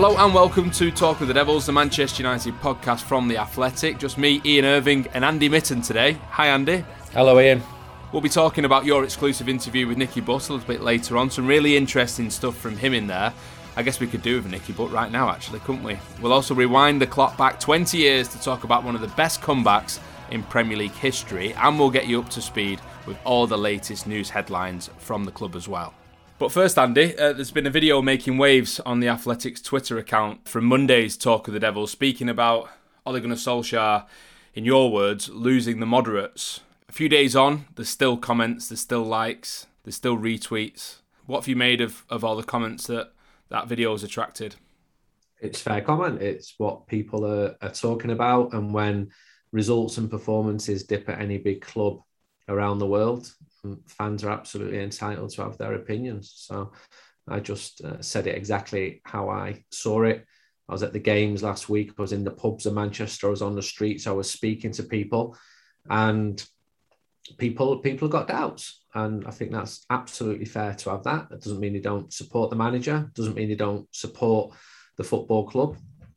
Hello and welcome to Talk of the Devils, the Manchester United podcast from The Athletic. Just me, Ian Irving, and Andy Mitten today. Hi, Andy. Hello, Ian. We'll be talking about your exclusive interview with Nicky Butt a little bit later on. Some really interesting stuff from him in there. I guess we could do with Nicky Butt right now, actually, couldn't we? We'll also rewind the clock back 20 years to talk about one of the best comebacks in Premier League history, and we'll get you up to speed with all the latest news headlines from the club as well. But first, Andy, uh, there's been a video making waves on the Athletics Twitter account from Monday's Talk of the Devil, speaking about Ole Gunnar Solskjaer, in your words, losing the moderates. A few days on, there's still comments, there's still likes, there's still retweets. What have you made of, of all the comments that that video has attracted? It's fair comment. It's what people are, are talking about. And when results and performances dip at any big club around the world, fans are absolutely entitled to have their opinions. So I just uh, said it exactly how I saw it. I was at the games last week. I was in the pubs of Manchester. I was on the streets. I was speaking to people, and people people have got doubts. And I think that's absolutely fair to have that. That doesn't mean they don't support the manager. Doesn't mean they don't support the football club.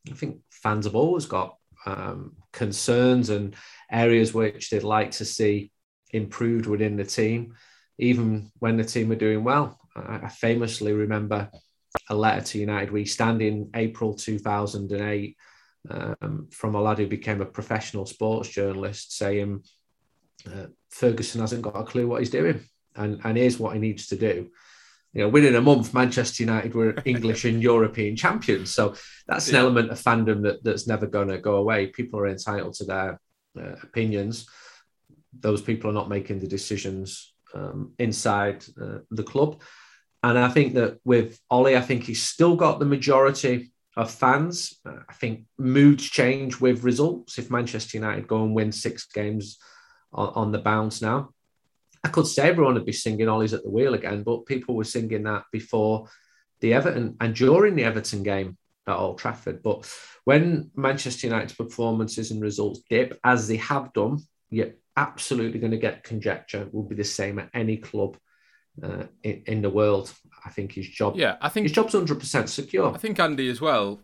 I think fans have always got um, concerns and areas which they'd like to see improved within the team, even when the team are doing well. I, famously remember a letter to United We Stand in April 2008 um, from a lad who became a professional sports journalist saying uh, Ferguson hasn't got a clue what he's doing and, and here's what he needs to do. You know, within a month, Manchester United were English and European champions. So that's an yeah. element of fandom that, that's never going to go away. People are entitled to their uh, opinions those people are not making the decisions um, inside uh, the club. And I think that with Ollie, I think he's still got the majority of fans. Uh, I think moods change with results. If Manchester United go and win six games on, on the bounce now, I could say everyone would be singing Ollie's at the wheel again, but people were singing that before the Everton and during the Everton game at Old Trafford. But when Manchester United's performances and results dip, as they have done, yet absolutely going to get conjecture will be the same at any club uh, in, in, the world. I think his job, yeah, I think his job's hundred percent secure. I think Andy as well.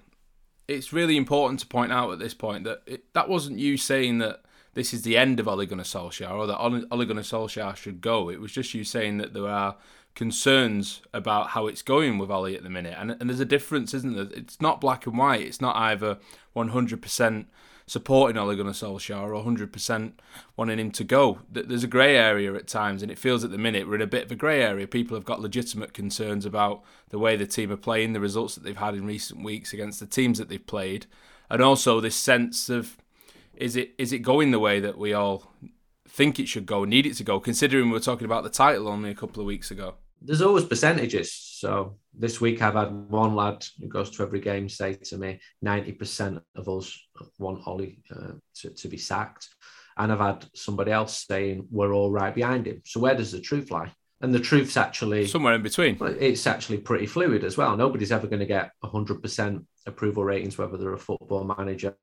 It's really important to point out at this point that it, that wasn't you saying that this is the end of Ole Gunnar Solskjaer or that Ole Gunnar Solskjaer should go. It was just you saying that there are concerns about how it's going with Ollie at the minute, and and there's a difference, isn't there? It's not black and white. It's not either 100 percent supporting Ole Gunnar Solskjaer or 100% wanting him to go. There's a grey area at times, and it feels at the minute we're in a bit of a grey area. People have got legitimate concerns about the way the team are playing, the results that they've had in recent weeks against the teams that they've played, and also this sense of is it is it going the way that we all think it should go, need it to go, considering we were talking about the title only a couple of weeks ago? There's always percentages. So this week I've had one lad who goes to every game say to me, 90% of us want Ollie uh, to, to be sacked. And I've had somebody else saying we're all right behind him. So where does the truth lie? And the truth's actually somewhere in between. It's actually pretty fluid as well. Nobody's ever going to get 100% approval ratings, whether they're a football manager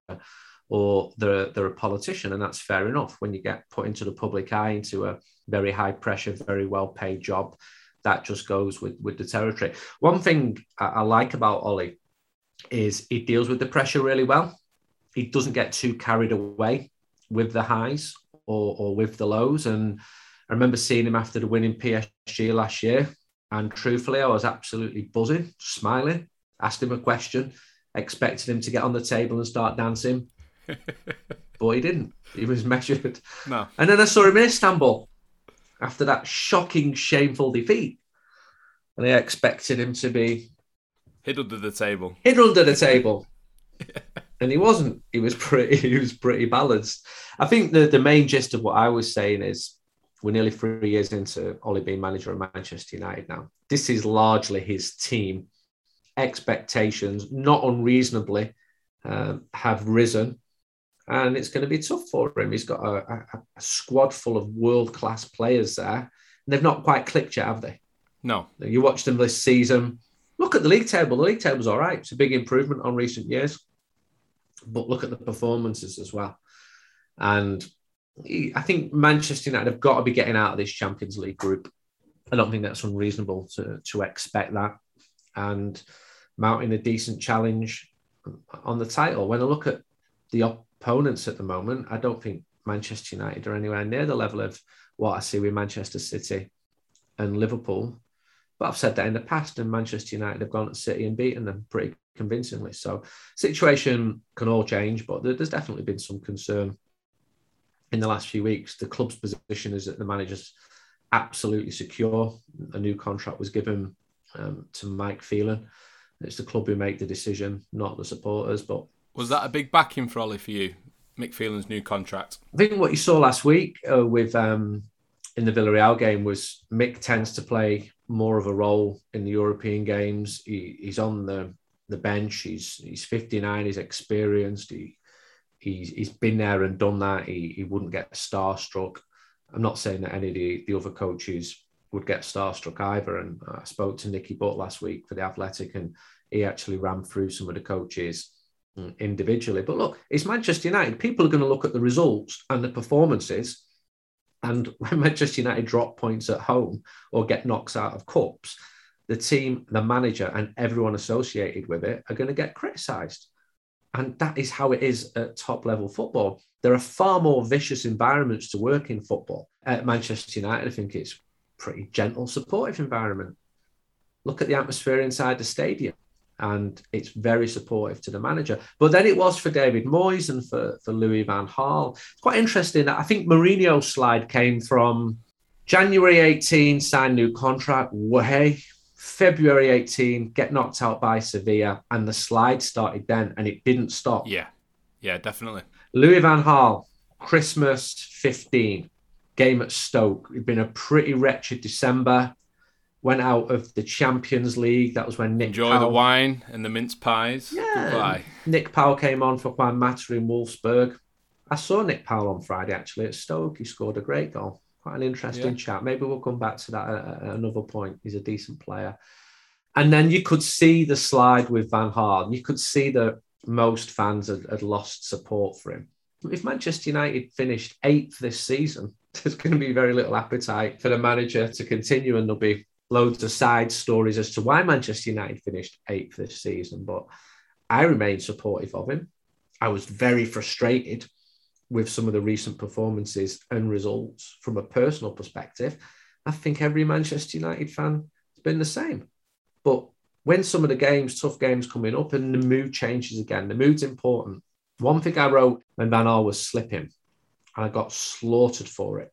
or they're, they're a politician. And that's fair enough when you get put into the public eye, into a very high pressure, very well paid job that just goes with with the territory. One thing I, I like about Ollie is he deals with the pressure really well. He doesn't get too carried away with the highs or, or with the lows. And I remember seeing him after the winning PSG last year. And truthfully, I was absolutely buzzing, smiling, asked him a question. expected him to get on the table and start dancing, but he didn't. He was measured. No. And then I saw him in Istanbul after that shocking, shameful defeat. And I expected him to be Hid under the table. hid under the table. and he wasn't. He was pretty he was pretty balanced. I think the, the main gist of what I was saying is we're nearly three years into Ollie being manager of Manchester United now. This is largely his team. Expectations, not unreasonably, um, have risen. And it's going to be tough for him. He's got a, a, a squad full of world class players there. And they've not quite clicked yet, have they? No. You watch them this season. Look at the league table. The league table's all right. It's a big improvement on recent years. But look at the performances as well. And I think Manchester United have got to be getting out of this Champions League group. I don't think that's unreasonable to, to expect that. And mounting a decent challenge on the title. When I look at the opponents at the moment, I don't think Manchester United are anywhere near the level of what I see with Manchester City and Liverpool. But I've said that in the past, and Manchester United have gone to City and beaten them pretty convincingly. So situation can all change, but there's definitely been some concern in the last few weeks. The club's position is that the manager's absolutely secure. A new contract was given um, to Mike Phelan. It's the club who make the decision, not the supporters. But Was that a big backing for Ollie for you? Mick Phelan's new contract. I think what you saw last week uh, with um, in the Villarreal game was Mick tends to play more of a role in the European games. He, he's on the the bench. He's he's 59. He's experienced. He he's, he's been there and done that. He, he wouldn't get starstruck. I'm not saying that any of the, the other coaches would get starstruck either. And I spoke to Nicky Butt last week for the Athletic, and he actually ran through some of the coaches mm, individually. But look, it's Manchester United. People are going to look at the results and the performances. And when Manchester United drop points at home or get knocks out of cups, the team, the manager, and everyone associated with it are going to get criticised. And that is how it is at top level football. There are far more vicious environments to work in football. At Manchester United, I think it's pretty gentle, supportive environment. Look at the atmosphere inside the stadium, and it's very supportive to the manager. But then it was for David Moyes and for, for Louis Van Gaal. It's quite interesting that I think Mourinho's slide came from January 18, signed new contract, way. February 18, get knocked out by Sevilla, and the slide started then, and it didn't stop. Yeah. Yeah, definitely. Louis Van Gaal, Christmas 15, game at Stoke. It'd been a pretty wretched December. Went out of the Champions League. That was when Nick Enjoy the wine and the mince pies. Yeah. Goodbye. Nick Powell came on for Juan Mata in Wolfsburg. I saw Nick Powell on Friday actually at Stoke. He scored a great goal. Quite an interesting Yeah. chat. Maybe we'll come back to that at, at another point. He's a decent player. And then you could see the slide with Van Gaal. You could see that most fans had, had lost support for him. If Manchester United finished eighth this season, there's going to be very little appetite for the manager to continue, and there'll be loads of side stories as to why Manchester United finished eighth this season. But I remain supportive of him. I was very frustrated with some of the recent performances and results from a personal perspective. I think every Manchester United fan has been the same. But when some of the games, tough games coming up and the mood changes again, the mood's important. One thing I wrote when Van Gaal was slipping, and I got slaughtered for it,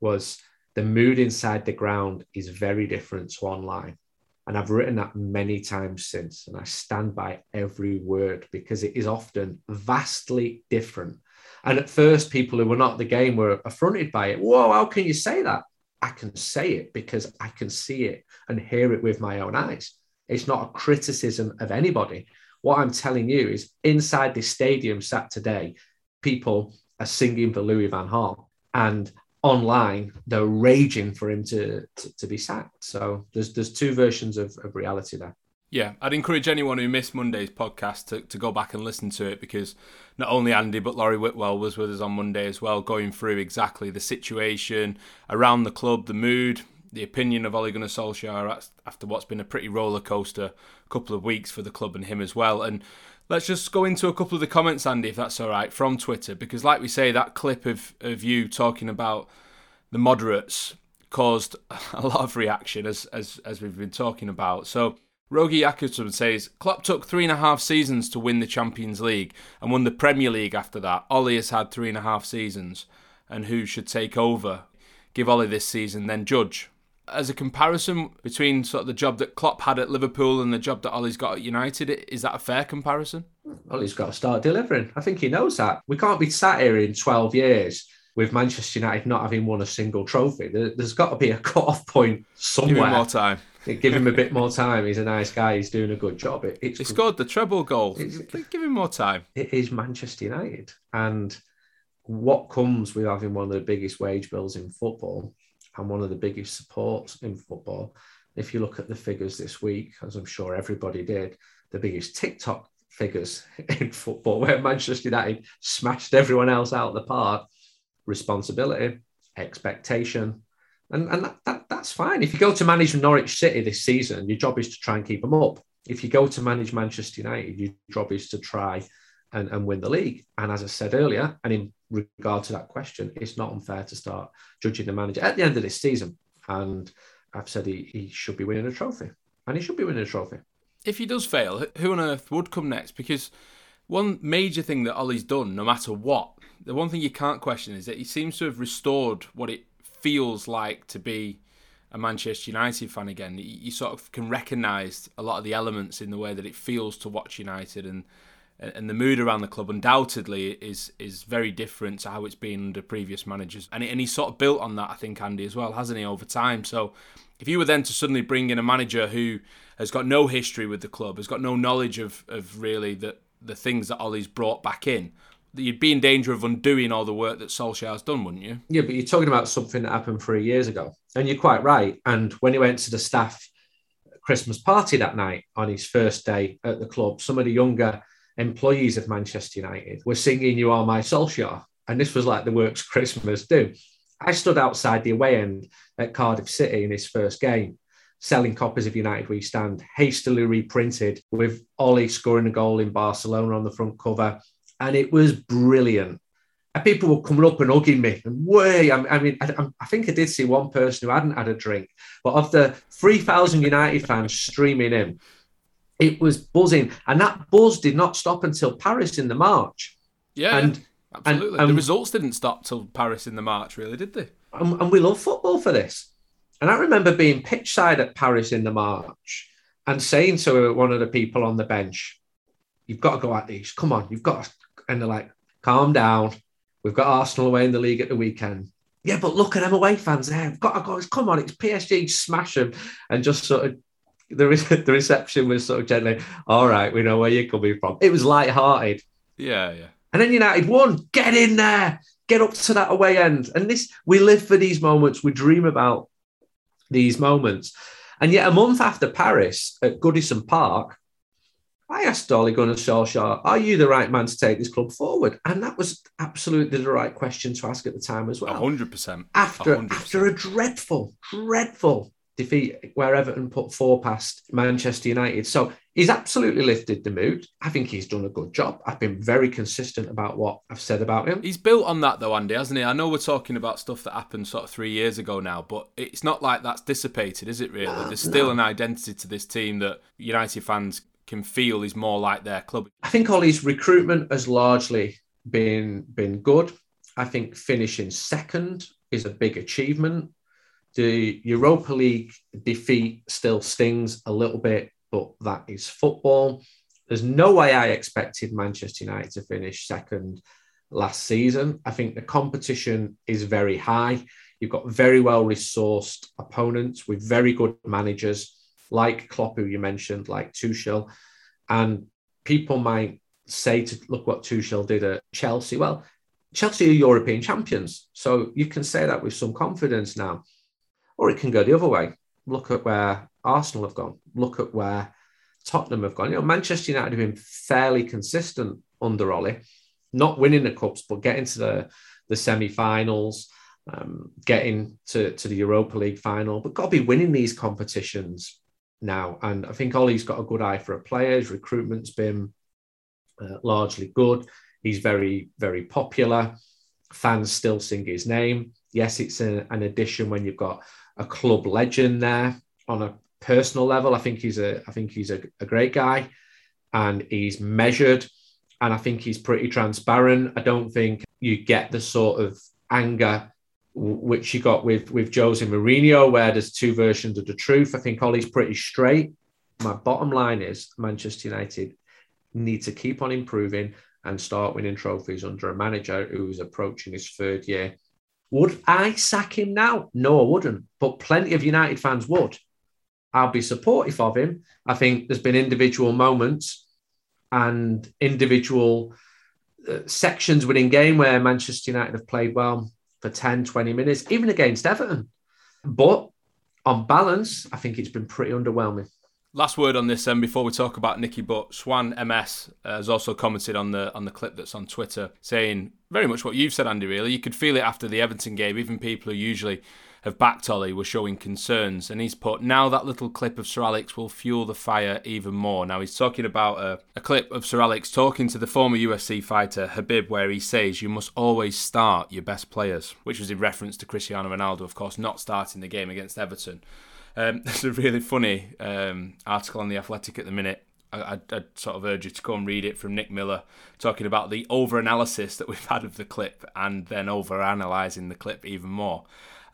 was the mood inside the ground is very different to online. And I've written that many times since, and I stand by every word because it is often vastly different. And at first, people who were not the game were affronted by it. Whoa, how can you say that? I can say it because I can see it and hear it with my own eyes. It's not a criticism of anybody. What I'm telling you is inside this stadium sat today, people are singing for Louis Van Gaal. And online, they're raging for him to, to, to be sacked. So there's there's two versions of, of reality there. Yeah, I'd encourage anyone who missed Monday's podcast to, to go back and listen to it because not only Andy but Laurie Whitwell was with us on Monday as well, going through exactly the situation around the club, the mood, the opinion of Ole Gunnar Solskjaer after what's been a pretty roller coaster couple of weeks for the club and him as well. And let's just go into a couple of the comments, Andy, if that's all right, from Twitter because, like we say, that clip of of you talking about the moderates caused a lot of reaction as as as we've been talking about. So Rogi Jakobsen says Klopp took three and a half seasons to win the Champions League and won the Premier League after that. Ollie has had three and a half seasons, and who should take over? Give Ollie this season, then judge. As a comparison between sort of the job that Klopp had at Liverpool and the job that Ollie's got at United, is that a fair comparison? Ollie's got to start delivering. I think he knows that. We can't be sat here in 12 years with Manchester United not having won a single trophy. There's got to be a cut-off point somewhere. Give him more time. Give him a bit more time. He's a nice guy. He's doing a good job. It, it's, he scored the treble goal. Give him more time. It is Manchester United, and what comes with having one of the biggest wage bills in football and one of the biggest supports in football. If you look at the figures this week, as I'm sure everybody did, the biggest TikTok figures in football, where Manchester United smashed everyone else out of the park responsibility, expectation. And, and that, that, that's fine. If you go to manage Norwich City this season, your job is to try and keep them up. If you go to manage Manchester United, your job is to try and, and win the league. And as I said earlier, and in regard to that question, it's not unfair to start judging the manager at the end of this season. And I've said he, he should be winning a trophy. And he should be winning a trophy. If he does fail, who on earth would come next? Because one major thing that Ollie's done, no matter what, the one thing you can't question is that he seems to have restored what it feels like to be a Manchester United fan again. You sort of can recognise a lot of the elements in the way that it feels to watch United, and and the mood around the club undoubtedly is is very different to how it's been under previous managers. And and he's sort of built on that, I think, Andy as well, hasn't he, over time? So if you were then to suddenly bring in a manager who has got no history with the club, has got no knowledge of of really that the things that Ollie's brought back in, you'd be in danger of undoing all the work that Solskjaer's done, wouldn't you? Yeah, but you're talking about something that happened three years ago. And you're quite right. And when he went to the staff Christmas party that night on his first day at the club, some of the younger employees of Manchester United were singing You Are My Solskjaer. And this was like the works Christmas do. I stood outside the away end at Cardiff City in his first game selling copies of United We Stand, hastily reprinted with Ollie scoring a goal in Barcelona on the front cover. And it was brilliant. And people were coming up and hugging me. And way, I, mean, I, I, think I did see one person who hadn't had a drink, but of the 3,000 United fans streaming in, it was buzzing. And that buzz did not stop until Paris in the March. Yeah. And, absolutely. And, the results didn't stop till Paris in the March, really, did they? And, and we love football for this. And I remember being pitch side at Paris in the March and saying to one of the people on the bench, You've got to go at these. Come on, you've got to. And they're like, Calm down. We've got Arsenal away in the league at the weekend. Yeah, but look at them away fans there. We've got to go. Come on, it's PSG, smash them. And just sort of the, the reception was sort of gently, All right, we know where you're coming from. It was light-hearted. Yeah, yeah. And then United won. Get in there. Get up to that away end. And this, we live for these moments. We dream about these moments. And yet, a month after Paris at Goodison Park, I asked Ole Gunnar Solskjaer, "Are you the right man to take this club forward?" And that was absolutely the right question to ask at the time as well. hundred percent. After 100%. after a dreadful, dreadful defeat where Everton put four past Manchester United. So he's absolutely lifted the mood. I think he's done a good job. I've been very consistent about what I've said about him. He's built on that though, Andy, hasn't he? I know we're talking about stuff that happened sort of three years ago now, but it's not like that's dissipated, is it really? No, There's still an identity to this team that United fans can feel is more like their club. I think Ollie's recruitment has largely been been good. I think finishing second is a big achievement the Europa League defeat still stings a little bit, but that is football. There's no way I expected Manchester United to finish second last season. I think the competition is very high. You've got very well resourced opponents with very good managers like Klopp, who you mentioned, like Tuchel. And people might say to look what Tuchel did at Chelsea. Well, Chelsea are European champions. So you can say that with some confidence now. Or it can go the other way. Look at where Arsenal have gone. Look at where Tottenham have gone. You know, Manchester United have been fairly consistent under Ollie, not winning the cups, but getting to the, the semi-finals, um, getting to, to the Europa League final. But got to be winning these competitions now. And I think Ollie's got a good eye for a player. His recruitment's been uh, largely good. He's very, very popular. Fans still sing his name. Yes, it's a, an addition when you've got a club legend there on a personal level, I think he's a I think he's a, a great guy, and he's measured, and I think he's pretty transparent. I don't think you get the sort of anger which you got with with Jose Mourinho, where there's two versions of the truth. I think Ollie's pretty straight. My bottom line is Manchester United need to keep on improving and start winning trophies under a manager who's approaching his third year. Would I sack him now? No, I wouldn't. But plenty of United fans would. I'll be supportive of him. I think there's been individual moments and individual uh, sections within game where Manchester United have played well for 10, 20 minutes, even against Everton. But on balance, I think it's been pretty underwhelming. Last word on this, then, before we talk about Nicky Butt, Swan MS has also commented on the on the clip that's on Twitter, saying very much what you've said, Andy. Really, you could feel it after the Everton game. Even people who usually backed Ollie were showing concerns, and he's put now that little clip of Sir Alex will fuel the fire even more. Now he's talking about a, a clip of Sir Alex talking to the former UFC fighter Habib, where he says you must always start your best players, which was in reference to Cristiano Ronaldo, of course, not starting the game against Everton. Um, there's a really funny um, article on the Athletic at the minute. I'd, I'd, sort of urge you to go and read it from Nick Miller, talking about the over-analysis that we've had of the clip, and then over-analysing the clip even more.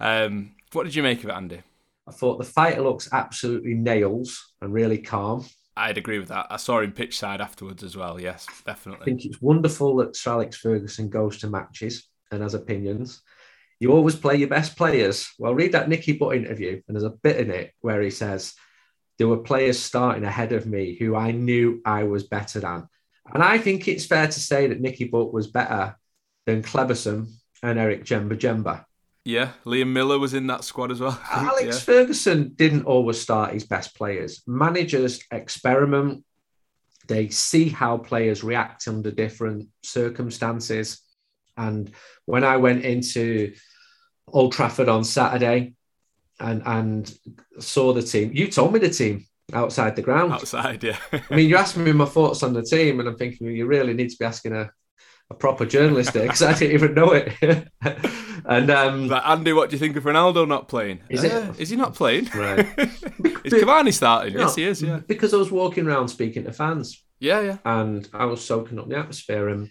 Um, what did you make of it, Andy? I thought the fighter looks absolutely nails and really calm. I'd agree with that. I saw him pitch side afterwards as well. Yes, definitely. I think it's wonderful that Sir Alex Ferguson goes to matches and has opinions you always play your best players. Well, read that Nicky Butt interview, and there's a bit in it where he says, There were players starting ahead of me who I knew I was better than. And I think it's fair to say that Nicky Butt was better than Kleberson and Eric Djemba-Djemba. Yeah, Liam Miller was in that squad as well. Alex yeah. Ferguson didn't always start his best players. Managers experiment, they see how players react under different circumstances. And when I went into Old Trafford on Saturday and and saw the team, you told me the team outside the ground. Outside, yeah. I mean, you asked me my thoughts on the team, and I'm thinking you really need to be asking a, a proper journalist there because I didn't even know it. and um, but Andy, what do you think of Ronaldo not playing? Is uh, it? Is he not playing? Right. is Cavani starting? You know, yes, he is. Yeah. Because I was walking around speaking to fans. Yeah, yeah. And I was soaking up the atmosphere, and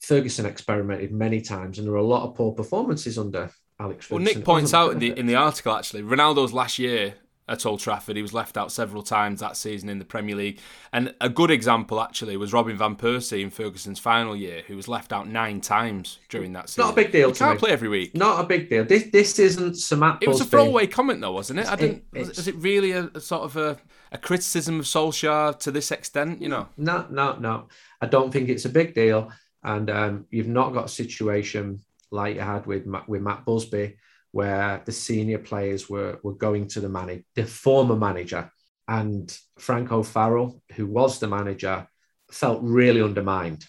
Ferguson experimented many times, and there were a lot of poor performances under Alex. Ferguson. Well, Nick points out in the in the article actually, Ronaldo's last year at Old Trafford, he was left out several times that season in the Premier League, and a good example actually was Robin van Persie in Ferguson's final year, who was left out nine times during that season. Not a big deal. Can't play every week. Not a big deal. This this isn't Samat. It was a throwaway comment though, wasn't it? I didn't. It, was, was, it really a, a sort of a, a criticism of Solskjaer to this extent? You know. No, no, no. I don't think it's a big deal and um, you've not got a situation like you had with with Matt Busby, where the senior players were were going to the manager, the former manager, and Frank O'Farrell, who was the manager, felt really undermined.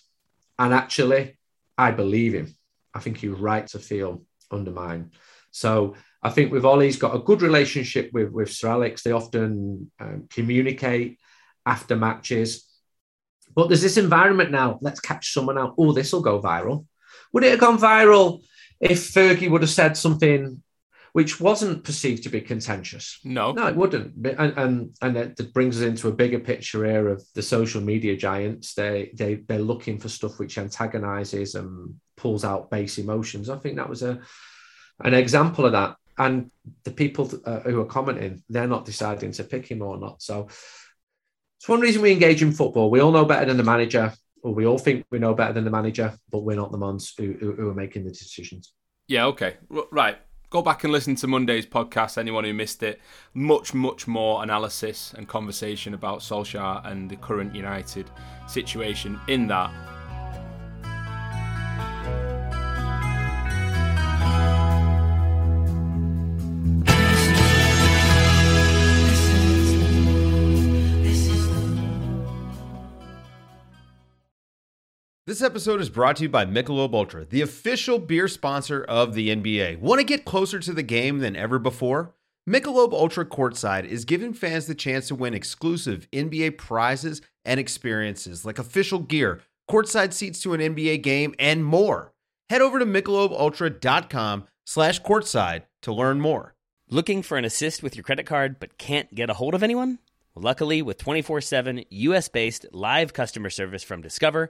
And actually, I believe him. I think he was right to feel undermined. So I think with Ollie's got a good relationship with with Sir Alex. They often um, communicate after matches. But there's this environment now. Let's catch someone out. Oh, this will go viral. Would it have gone viral if Fergie would have said something which wasn't perceived to be contentious? No, no, it wouldn't. And and and it brings us into a bigger picture here of the social media giants. They they they're looking for stuff which antagonizes and pulls out base emotions. I think that was a an example of that. And the people uh, who are commenting, they're not deciding to pick him or not. So it's one reason we engage in football. We all know better than the manager, or we all think we know better than the manager, but we're not the ones who, who, who are making the decisions. Yeah, okay. Right. Go back and listen to Monday's podcast, anyone who missed it. Much, much more analysis and conversation about Solskjaer and the current United situation in that. This episode is brought to you by Michelob Ultra, the official beer sponsor of the NBA. Want to get closer to the game than ever before? Michelob Ultra Courtside is giving fans the chance to win exclusive NBA prizes and experiences like official gear, courtside seats to an NBA game, and more. Head over to michelobultra.com slash courtside to learn more. Looking for an assist with your credit card but can't get a hold of anyone? Luckily, with 24 7 US based live customer service from Discover,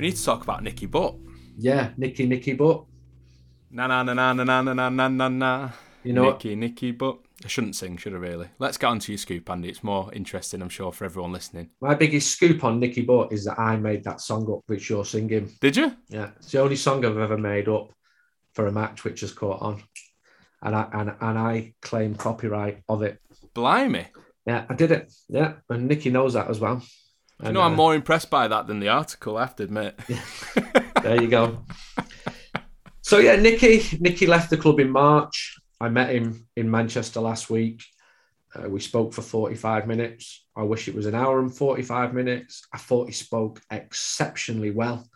we need to talk about Nicky Butt. Yeah, Nicky, Nicky Butt. Na na na na na na na na na na. You know what? Nicky, Nicky Butt. I shouldn't sing, should I really? Let's get on to your scoop, Andy. It's more interesting, I'm sure, for everyone listening. My biggest scoop on Nicky Butt is that I made that song up which you're singing. Did you? Yeah, it's the only song I've ever made up for a match which has caught on, and I and, and I claim copyright of it. Blimey. Yeah, I did it. Yeah, and Nicky knows that as well. You And, know, I'm uh, more impressed by that than the article, I have to admit. there you go. So yeah, Nicky Nicky left the club in March. I met him in Manchester last week. Uh, we spoke for 45 minutes. I wish it was an hour and 45 minutes. I thought he spoke exceptionally well.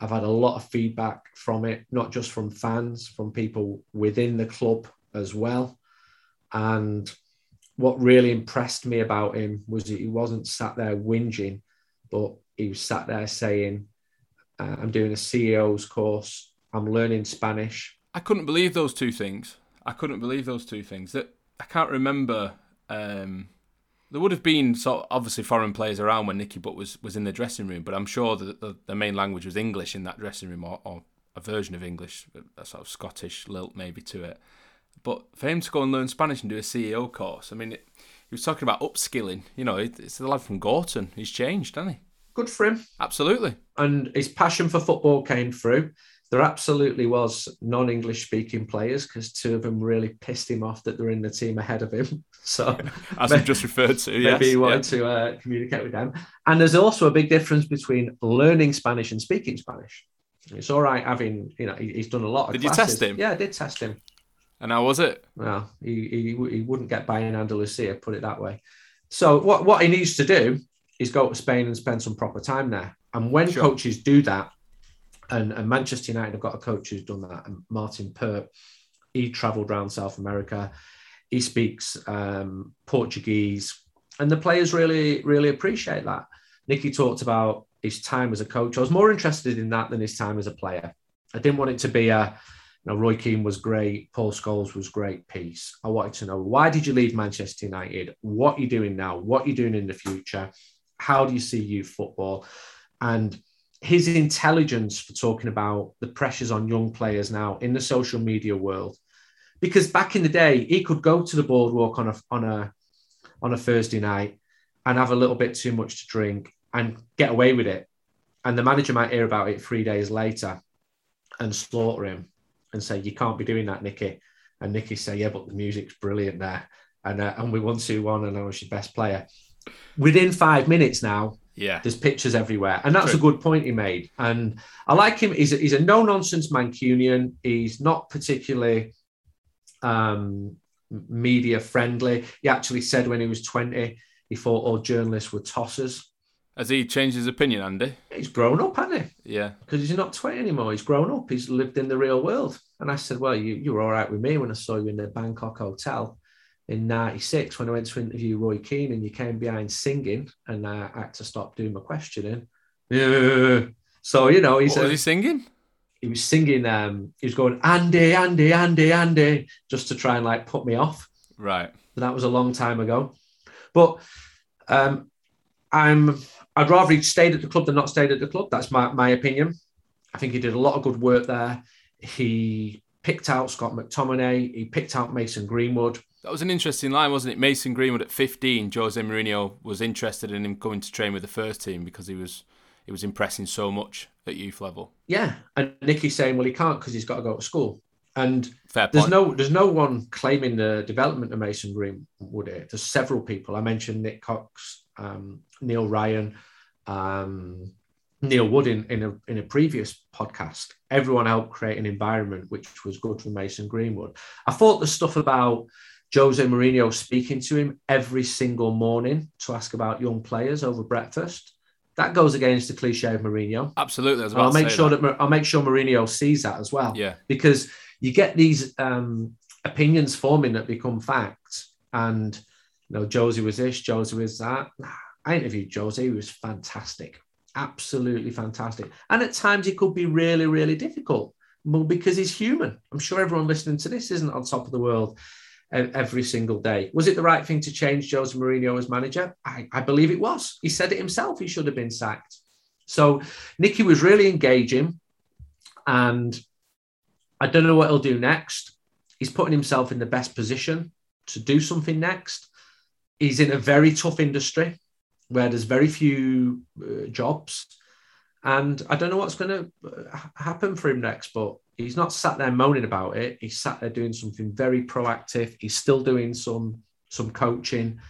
I've had a lot of feedback from it, not just from fans, from people within the club as well. And what really impressed me about him was that he wasn't sat there whinging, but he was sat there saying, uh, I'm doing a CEO's course. I'm learning Spanish. I couldn't believe those two things. I couldn't believe those two things. That I can't remember. Um, there would have been sort of obviously foreign players around when Nicky Butt was, was in the dressing room, but I'm sure that the, the main language was English in that dressing room, or, or a version of English, a sort of Scottish lilt maybe to it. But for him to go and learn Spanish and do a CEO course, I mean, it, he was talking about upskilling. You know, it, it's the lad from Gorton. He's changed, hasn't he? Good for him. Absolutely. And his passion for football came through. There absolutely was non-English speaking players because two of them really pissed him off that they're in the team ahead of him. So As I've just referred to, yes. maybe he wanted yeah. to uh, communicate with them. And there's also a big difference between learning Spanish and speaking Spanish. It's all right having, you know, he's done a lot of Did you test him? Yeah, I did test him. And how was it? Well, he, he, he wouldn't get by in Andalusia, put it that way. So what, what he needs to do is go to Spain and spend some proper time there. And when Sure. coaches do that, and, and Manchester United have got a coach who's done that, and Martyn Pert, he travelled around South America. He speaks um, Portuguese, and the players really, really appreciate that. Nicky talked about his time as a coach. I was more interested in that than his time as a player. I didn't want it to be a, know, Roy Keane was great, Paul Scholes was great piece. I wanted to know why did you leave Manchester United? What are you doing now? What are you doing in the future? How do you see youth football? And his intelligence for talking about the pressures on young players now in the social media world. Because back in the day, he could go to the boardwalk on a on a on a Thursday night and have a little bit too much to drink and get away with it. And the manager might hear about it three days later and slaughter him and say, You can't be doing that, Nicky. And Nicky say, Yeah, but the music's brilliant there. And, uh, and we won 2 1, and I was your best player. Within five minutes now, Yeah. there's pictures everywhere. And that's True. a good point he made. And I like him. He's a, he's a no nonsense Mancunian. He's not particularly um, media friendly. He actually said when he was 20, he thought all journalists were tossers. Has he changed his opinion, Andy? He's grown up, hasn't he? Yeah. because he's not 20 anymore. He's grown up. He's lived in the real world. And I said, Well, you, you were all right with me when I saw you in the Bangkok hotel in 96 when I went to interview Roy Keane and you came behind singing and I had to stop doing my questioning. Yeah. So, you know, he's What a- was he singing? he was singing, um, he was going, Andy, Andy, Andy, Andy, just to try and like put me off. Right. But that was a long time ago. But um, I'm I'd rather he'd stayed at the club than not stayed at the club. That's my, my opinion. I think he did a lot of good work there. He picked out Scott McTominay. He picked out Mason Greenwood. That was an interesting line, wasn't it? Mason Greenwood at 15, Jose Mourinho was interested in him coming to train with the first team because he was he was impressing so much at youth level. Yeah, and Nicky's saying, well, he can't because he's got to go to school. And there's no there's no one claiming the development of Mason Greenwood. Here. There's several people. I mentioned Nick Cox, um, Neil Ryan, um, Neil Wood in, in a in a previous podcast. Everyone helped create an environment which was good for Mason Greenwood. I thought the stuff about Jose Mourinho speaking to him every single morning to ask about young players over breakfast. That goes against the cliche of Mourinho. Absolutely, I was And I'll make sure that. that. I'll make sure Mourinho sees that as well. Yeah. because you get these um, opinions forming that become facts. And you know, Josie was this, Josie was that. I interviewed Josie; he was fantastic, absolutely fantastic. And at times, he could be really, really difficult. Well, because he's human. I'm sure everyone listening to this isn't on top of the world every single day. Was it the right thing to change Jose Mourinho as manager? I, I believe it was. He said it himself. He should have been sacked. So Nicky was really engaging, and I don't know what he'll do next. He's putting himself in the best position to do something next. He's in a very tough industry where there's very few uh, jobs. And I don't know what's going to happen for him next, but he's not sat there moaning about it. He's sat there doing something very proactive. He's still doing some some coaching,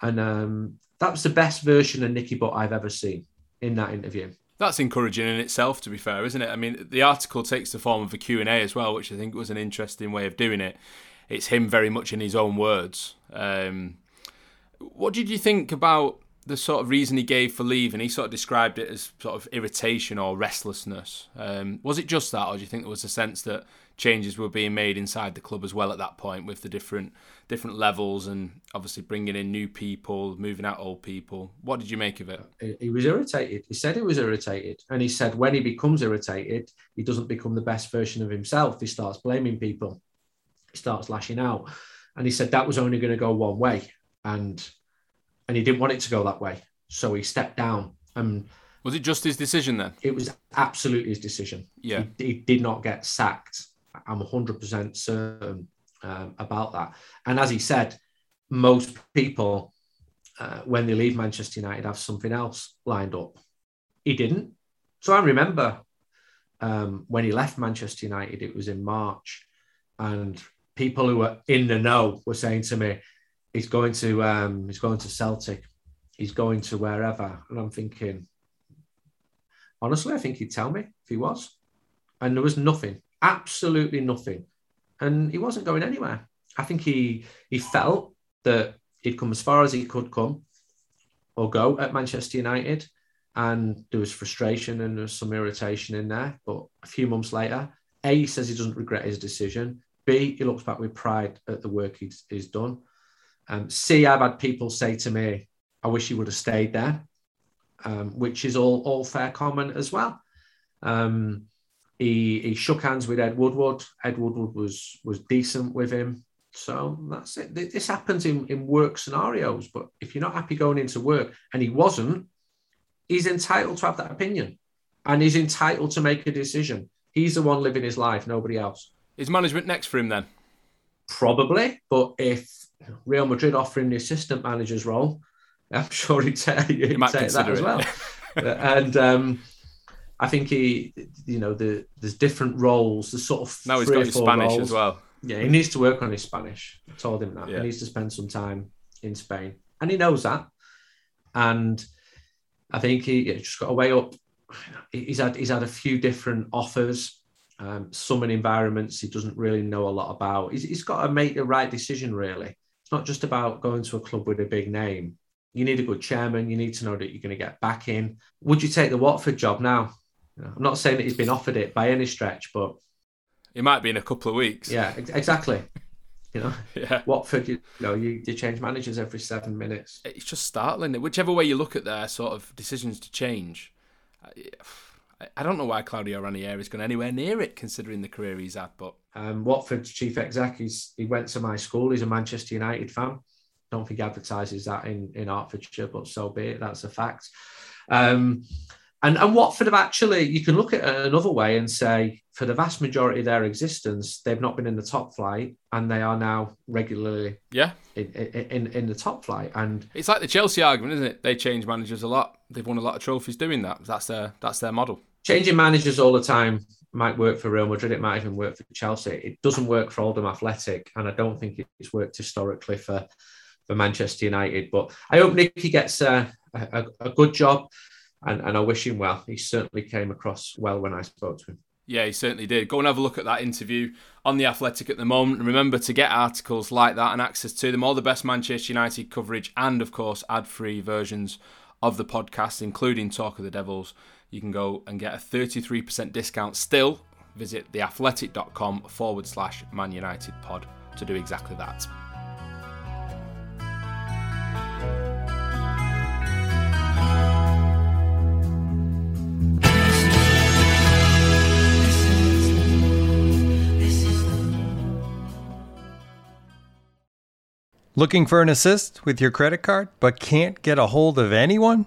and um, that was the best version of Nicky Butt I've ever seen in that interview. That's encouraging in itself, to be fair, isn't it? I mean, the article takes the form of a Q&A as well, which I think was an interesting way of doing it. It's him very much in his own words. Um, what did you think about the sort of reason he gave for leaving? He sort of described it as sort of irritation or restlessness. Um, was it just that, or do you think there was a sense that changes were being made inside the club as well at that point with the different different levels and obviously bringing in new people, moving out old people? What did you make of it? He- He was irritated. He said he was irritated. And he said when he becomes irritated, he doesn't become the best version of himself. He starts blaming people, he starts lashing out. And he said that was only going to go one way. And and he didn't want it to go that way. So he stepped down. And Was it just his decision then? it was absolutely his decision. Yeah. He, he did not get sacked. I'm 100% certain um, about that. And as he said, most people, uh, when they leave Manchester United, have something else lined up. He didn't. So I remember um, when he left Manchester United, it was in March, and people who were in the know were saying to me, "He's going to, um, he's going to Celtic, he's going to wherever," and I'm thinking, honestly, I think he'd tell me if he was, and there was nothing, absolutely nothing, and he wasn't going anywhere. I think he he felt that he'd come as far as he could come or go at Manchester United. And there was frustration and there was some irritation in there. But a few months later, A, he says he doesn't regret his decision. B, he looks back with pride at the work he's, he's done. Um, C, I've had people say to me, I wish he would have stayed there, um, which is all, all fair comment as well. Um, he, he shook hands with Ed Woodward. Ed Woodward was, was decent with him. So that's it. This happens in, in work scenarios. But if you're not happy going into work, and he wasn't, he's entitled to have that opinion and he's entitled to make a decision. He's the one living his life, nobody else. Is management next for him then? Probably, but if Real Madrid offer him the assistant manager's role, I'm sure he'd take, he'd take that as well. and um, I think he, you know, the, there's different roles. There's sort of Now he's got his Spanish roles. as well. Yeah, he needs to work on his Spanish. I told him that. Yeah. He needs to spend some time in Spain. And he knows that. And I think he yeah, just got a way up. He's had he's had a few different offers. Um, some environments he doesn't really know a lot about. He's, he's got to make the right decision, really. It's not just about going to a club with a big name. You need a good chairman. You need to know that you're going to get back in. Would you take the Watford job now? I'm not saying that he's been offered it by any stretch, but It might be in a couple of weeks. yeah, ex- exactly. You know, Yeah. Watford, you, you know, you, you change managers every seven minutes. It's just startling. Whichever way you look at their sort of decisions to change, I, I don't know why Claudio Ranieri has gone anywhere near it, considering the career he's had. But Um, Watford's chief exec, he's, he went to my school. He's a Manchester United fan. Don't think he advertises that in, in Hertfordshire, but so be it. That's a fact. Um, and, and Watford have actually, you can look at it another way and say, for the vast majority of their existence, they've not been in the top flight and they are now regularly yeah, in, in, in the top flight. And it's like the Chelsea argument, isn't it? They change managers a lot. They've won a lot of trophies doing that. That's their that's their model. Changing managers all the time might work for Real Madrid. It might even work for Chelsea. It doesn't work for Oldham Athletic, and I don't think it's worked historically for for Manchester United. But I hope Nicky gets uh, a, a, a good job, and, and I wish him well. He certainly came across well when I spoke to him. Yeah, he certainly did. Go and have a look at that interview on The Athletic at the moment. And remember to get articles like that and access to them, all the best Manchester United coverage, and of course, ad free versions of the podcast, including Talk of the Devils. You can go and get a 33% discount still. Visit theathletic.com forward slash Man United pod to do exactly that. Looking for an assist with your credit card but can't get a hold of anyone?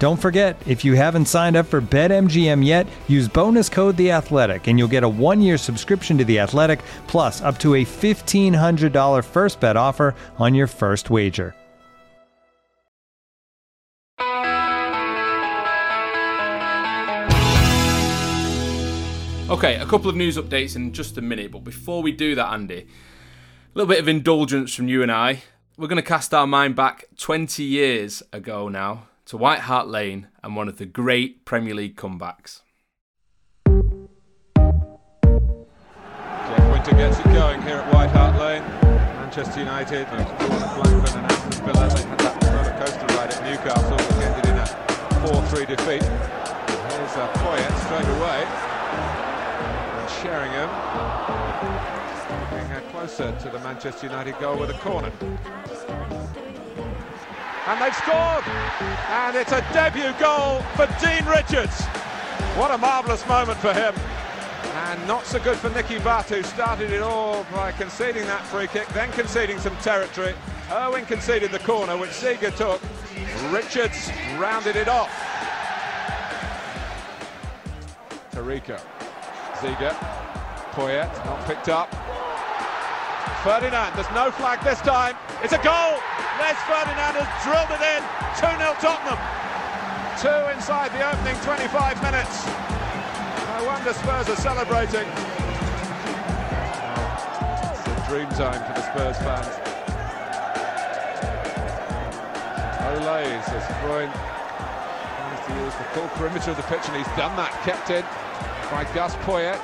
Don't forget, if you haven't signed up for BetMGM yet, use bonus code The Athletic, and you'll get a one-year subscription to The Athletic, plus up to a $1,500 first bet offer on your first wager. Okay, a couple of news updates in just a minute, but before we do that, Andy, a little bit of indulgence from you and I. We're going to cast our mind back 20 years ago now to White Hart Lane and one of the great Premier League comebacks. Jeff Winter gets it going here at White Hart Lane. Manchester United, and Aston Villa, they had that roller coaster ride at Newcastle, which ended in a 4-3 defeat. Here's uh, Poyet straight away. And Sheringham getting closer to the Manchester United goal with a corner. And they've scored! And it's a debut goal for Dean Richards. What a marvellous moment for him. And not so good for Nicky Butt, who started it all by conceding that free kick, then conceding some territory. Irwin conceded the corner, which Ziege took. Richards rounded it off. Taricco. Ziege. Poyet, not picked up. Ferdinand, there's no flag this time. It's a goal! Les Ferdinand has drilled it in. 2-0 Tottenham. Two inside the opening 25 minutes. No wonder Spurs are celebrating. It's a dream time for the Spurs fans. Olays has thrown tries to use the full perimeter of the pitch and he's done that. Kept in by Gus Poyet.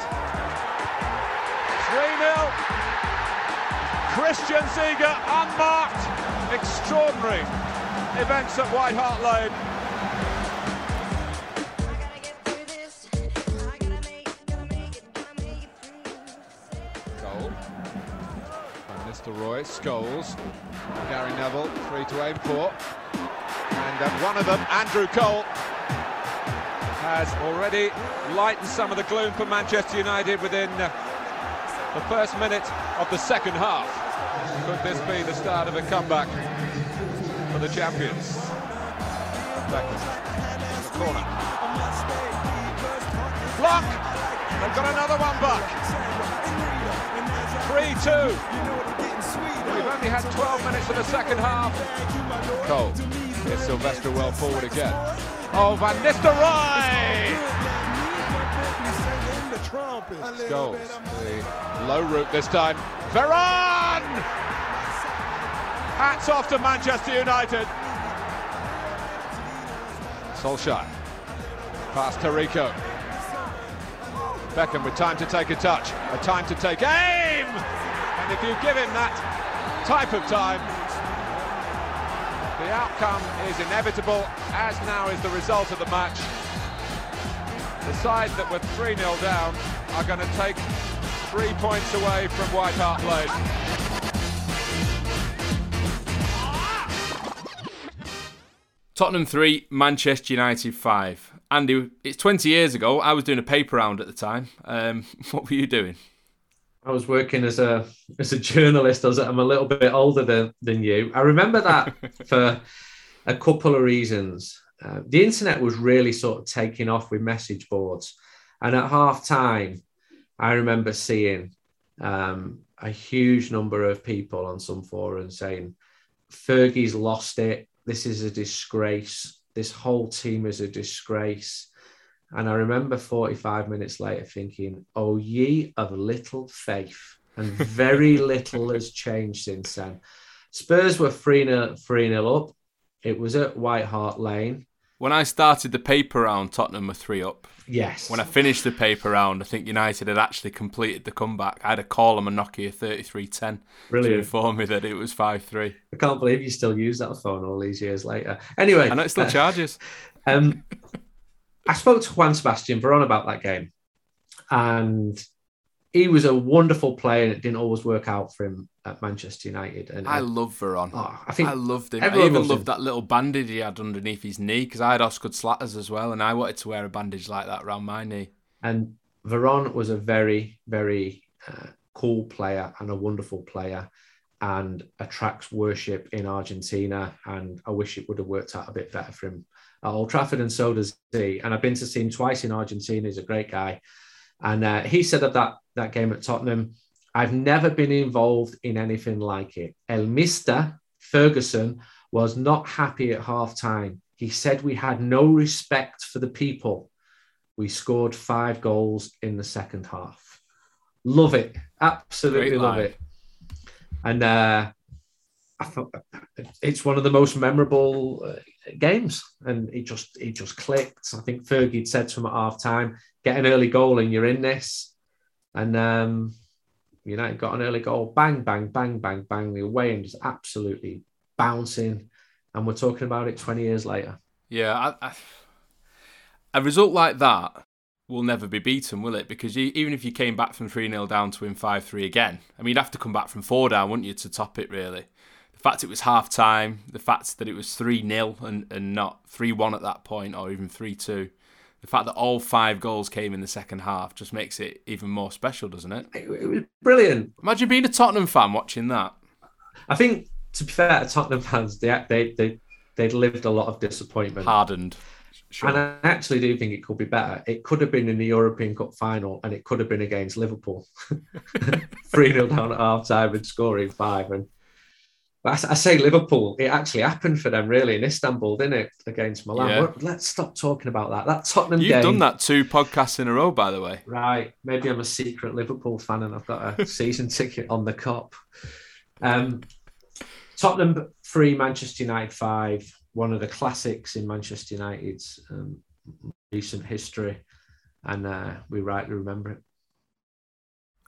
3-0. Christian Ziege unmarked. Extraordinary events at White Hart Lane. Goal. Van Nistelrooy, Scholes, Gary Neville, three to aim for. And uh, one of them, Andrew Cole, has already lightened some of the gloom for Manchester United within uh, the first minute of the second half. Could this be the start of a comeback for the champions? Back in the corner. Block! They've got another one back. 3-2. We've only had 12 minutes of the second half. Cole. Here's Silvestre well forward again. Oh, Van Nistelrooy! Scholes, the low route this time. Veron! Hats off to Manchester United. Solskjaer. Past Taricco. Beckham with time to take a touch, a time to take aim! And if you give him that type of time, the outcome is inevitable, as now is the result of the match. The side that were 3 0 down are going to take three points away from White Hart Lane. Tottenham 3, Manchester United 5. Andy, it's 20 years ago. I was doing a paper round at the time. Um, what were you doing? I was working as a as a journalist. I I'm a little bit older than, than you. I remember that for a couple of reasons. Uh, the internet was really sort of taking off with message boards. And at half time, I remember seeing um, a huge number of people on some forums saying, Fergie's lost it. This is a disgrace. This whole team is a disgrace. And I remember 45 minutes later thinking, oh, ye of little faith. And very little has changed since then. Spurs were 3 0 up. It was at White Hart Lane. When I started the paper round, Tottenham were 3 up. Yes. When I finished the paper round, I think United had actually completed the comeback. I had a call on a Nokia 3310 Brilliant. to inform me that it was 5 3. I can't believe you still use that phone all these years later. Anyway. Know it still uh, charges. Um, I spoke to Juan Sebastian Veron about that game, and he was a wonderful player, and it didn't always work out for him at Manchester United. And I love Veron. Oh, I think I loved him. I everyone even loved him. that little bandage he had underneath his knee because I had Oscar Slatters as well, and I wanted to wear a bandage like that around my knee. And Veron was a very, very uh, cool player and a wonderful player and attracts worship in Argentina. And I wish it would have worked out a bit better for him at Old Trafford, and so does he. And I've been to see him twice in Argentina. He's a great guy. And uh, he said of that, that game at Tottenham, I've never been involved in anything like it. El Mister Ferguson was not happy at half time. He said we had no respect for the people. We scored five goals in the second half. Love it. Absolutely Great love line. it. And uh, I thought it's one of the most memorable uh, games. And it just it just clicked. I think Fergie had said to him at half time, get an early goal and you're in this. And um, United got an early goal. Bang, bang, bang, bang, bang. The away end is absolutely bouncing. And we're talking about it 20 years later. Yeah, I, I, a result like that will never be beaten, will it? Because you, even if you came back from 3 0 down to win 5 3 again, I mean, you'd have to come back from 4 down, wouldn't you, to top it, really? The fact it was half time, the fact that it was 3 0 and, and not 3 1 at that point or even 3 2, the fact that all five goals came in the second half just makes it even more special, doesn't it? It, it was brilliant. Imagine being a Tottenham fan watching that. I think, to be fair Tottenham fans, they, they, they, they'd lived a lot of disappointment. Hardened. Sure. And I actually do think it could be better. It could have been in the European Cup final and it could have been against Liverpool. 3 0 down at half time and scoring five. And I, I say Liverpool, it actually happened for them really in Istanbul, didn't it? Against Milan. Yeah. Let's stop talking about that. That Tottenham game. You've game. done that two podcasts in a row, by the way. Right. Maybe I'm a secret Liverpool fan and I've got a season ticket on the Kop. Um, Tottenham three, Manchester United five. One of the classics in Manchester United's um, recent history, and uh, we rightly remember it.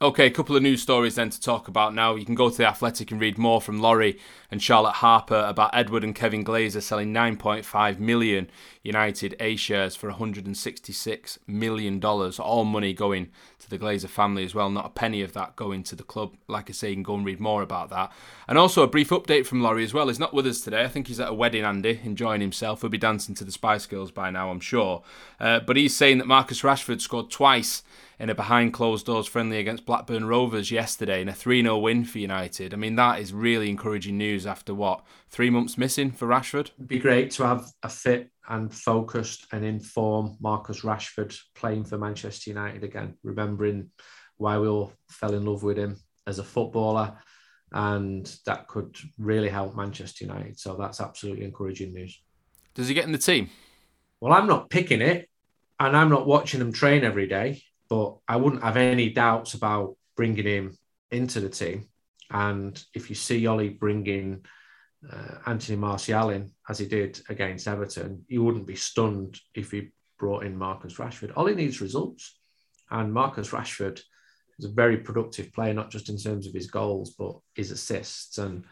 Okay, a couple of news stories then to talk about now. You can go to The Athletic and read more from Laurie and Charlotte Harper about Edward and Kevin Glazer selling 9.5 million United A shares for 166 million dollars. All money going to the Glazer family as well. Not a penny of that going to the club. Like I say, you can go and read more about that. And also a brief update from Laurie as well. He's not with us today. I think he's at a wedding, Andy, enjoying himself. He'll be dancing to the Spice Girls by now, I'm sure. Uh, but he's saying that Marcus Rashford scored twice in a behind closed doors friendly against Blackburn Rovers yesterday in a 3 0 win for United. I mean, that is really encouraging news after what? Three months missing for Rashford? It'd be great to have a fit and focused and informed Marcus Rashford playing for Manchester United again, remembering why we all fell in love with him as a footballer. And that could really help Manchester United. So that's absolutely encouraging news. Does he get in the team? Well, I'm not picking it and I'm not watching them train every day, but I wouldn't have any doubts about bringing him into the team. And if you see Ole bringing uh, Anthony Martial in, as he did against Everton, you wouldn't be stunned if he brought in Marcus Rashford. Ole needs results. And Marcus Rashford is a very productive player, not just in terms of his goals, but his assists. And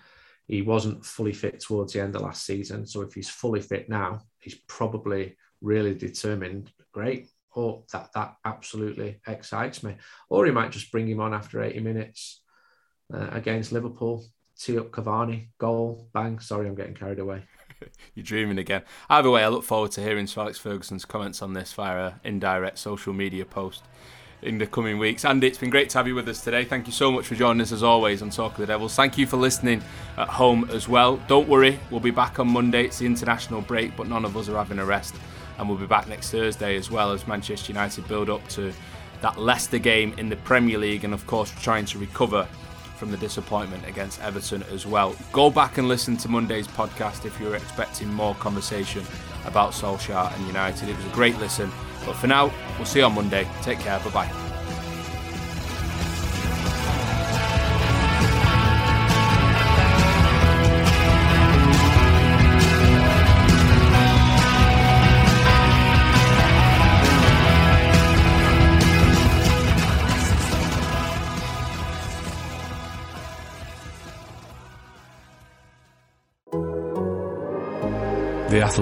he wasn't fully fit towards the end of last season. So if he's fully fit now, he's probably really determined. Great. Or that that absolutely excites me. Or he might just bring him on after 80 minutes uh, against Liverpool, tee up Cavani, goal, bang. Sorry, I'm getting carried away. You're dreaming again. Either way, I look forward to hearing Sir Alex Ferguson's comments on this via an indirect social media post in the coming weeks. Andy, it's been great to have you with us today. Thank you so much for joining us as always on Talk of the Devils. Thank you for listening at home as well. Don't worry, we'll be back on Monday. It's the international break, but none of us are having a rest. And we'll be back next Thursday as well as Manchester United build up to that Leicester game in the Premier League and, of course, trying to recover from the disappointment against Everton as well. Go back and listen to Monday's podcast if you're expecting more conversation about Solskjaer and United. It was a great listen. But for now, we'll see you on Monday. Take care. Bye bye.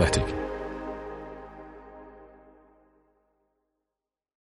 Athletic.